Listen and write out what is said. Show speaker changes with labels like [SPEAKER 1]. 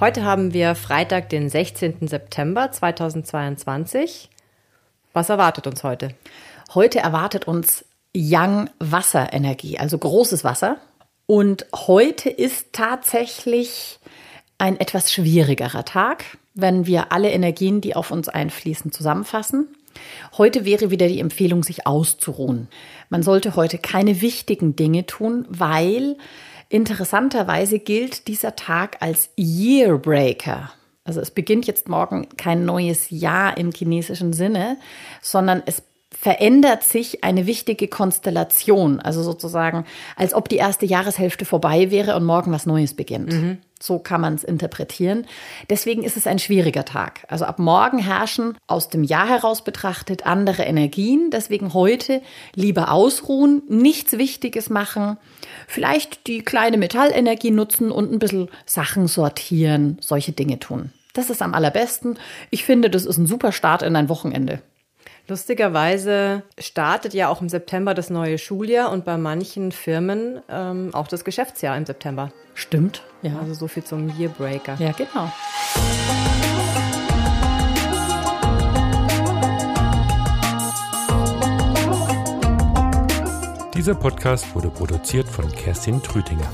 [SPEAKER 1] Heute haben wir Freitag, den 16. September 2022. Was erwartet uns heute?
[SPEAKER 2] Heute erwartet uns Young Wasserenergie, also großes Wasser. Und heute ist tatsächlich ein etwas schwierigerer Tag, wenn wir alle Energien, die auf uns einfließen, zusammenfassen. Heute wäre wieder die Empfehlung, sich auszuruhen. Man sollte heute keine wichtigen Dinge tun, weil Interessanterweise gilt dieser Tag als Yearbreaker. Also es beginnt jetzt morgen kein neues Jahr im chinesischen Sinne, sondern es verändert sich eine wichtige Konstellation. Also sozusagen, als ob die erste Jahreshälfte vorbei wäre und morgen was Neues beginnt. Mhm. So kann man es interpretieren. Deswegen ist es ein schwieriger Tag. Also ab morgen herrschen aus dem Jahr heraus betrachtet andere Energien. Deswegen heute lieber ausruhen, nichts Wichtiges machen, vielleicht die kleine Metallenergie nutzen und ein bisschen Sachen sortieren, solche Dinge tun. Das ist am allerbesten. Ich finde, das ist ein super Start in ein Wochenende.
[SPEAKER 1] Lustigerweise startet ja auch im September das neue Schuljahr und bei manchen Firmen ähm, auch das Geschäftsjahr im September.
[SPEAKER 2] Stimmt,
[SPEAKER 1] ja. Also so viel zum Yearbreaker.
[SPEAKER 2] Ja, genau.
[SPEAKER 3] Dieser Podcast wurde produziert von Kerstin Trütinger.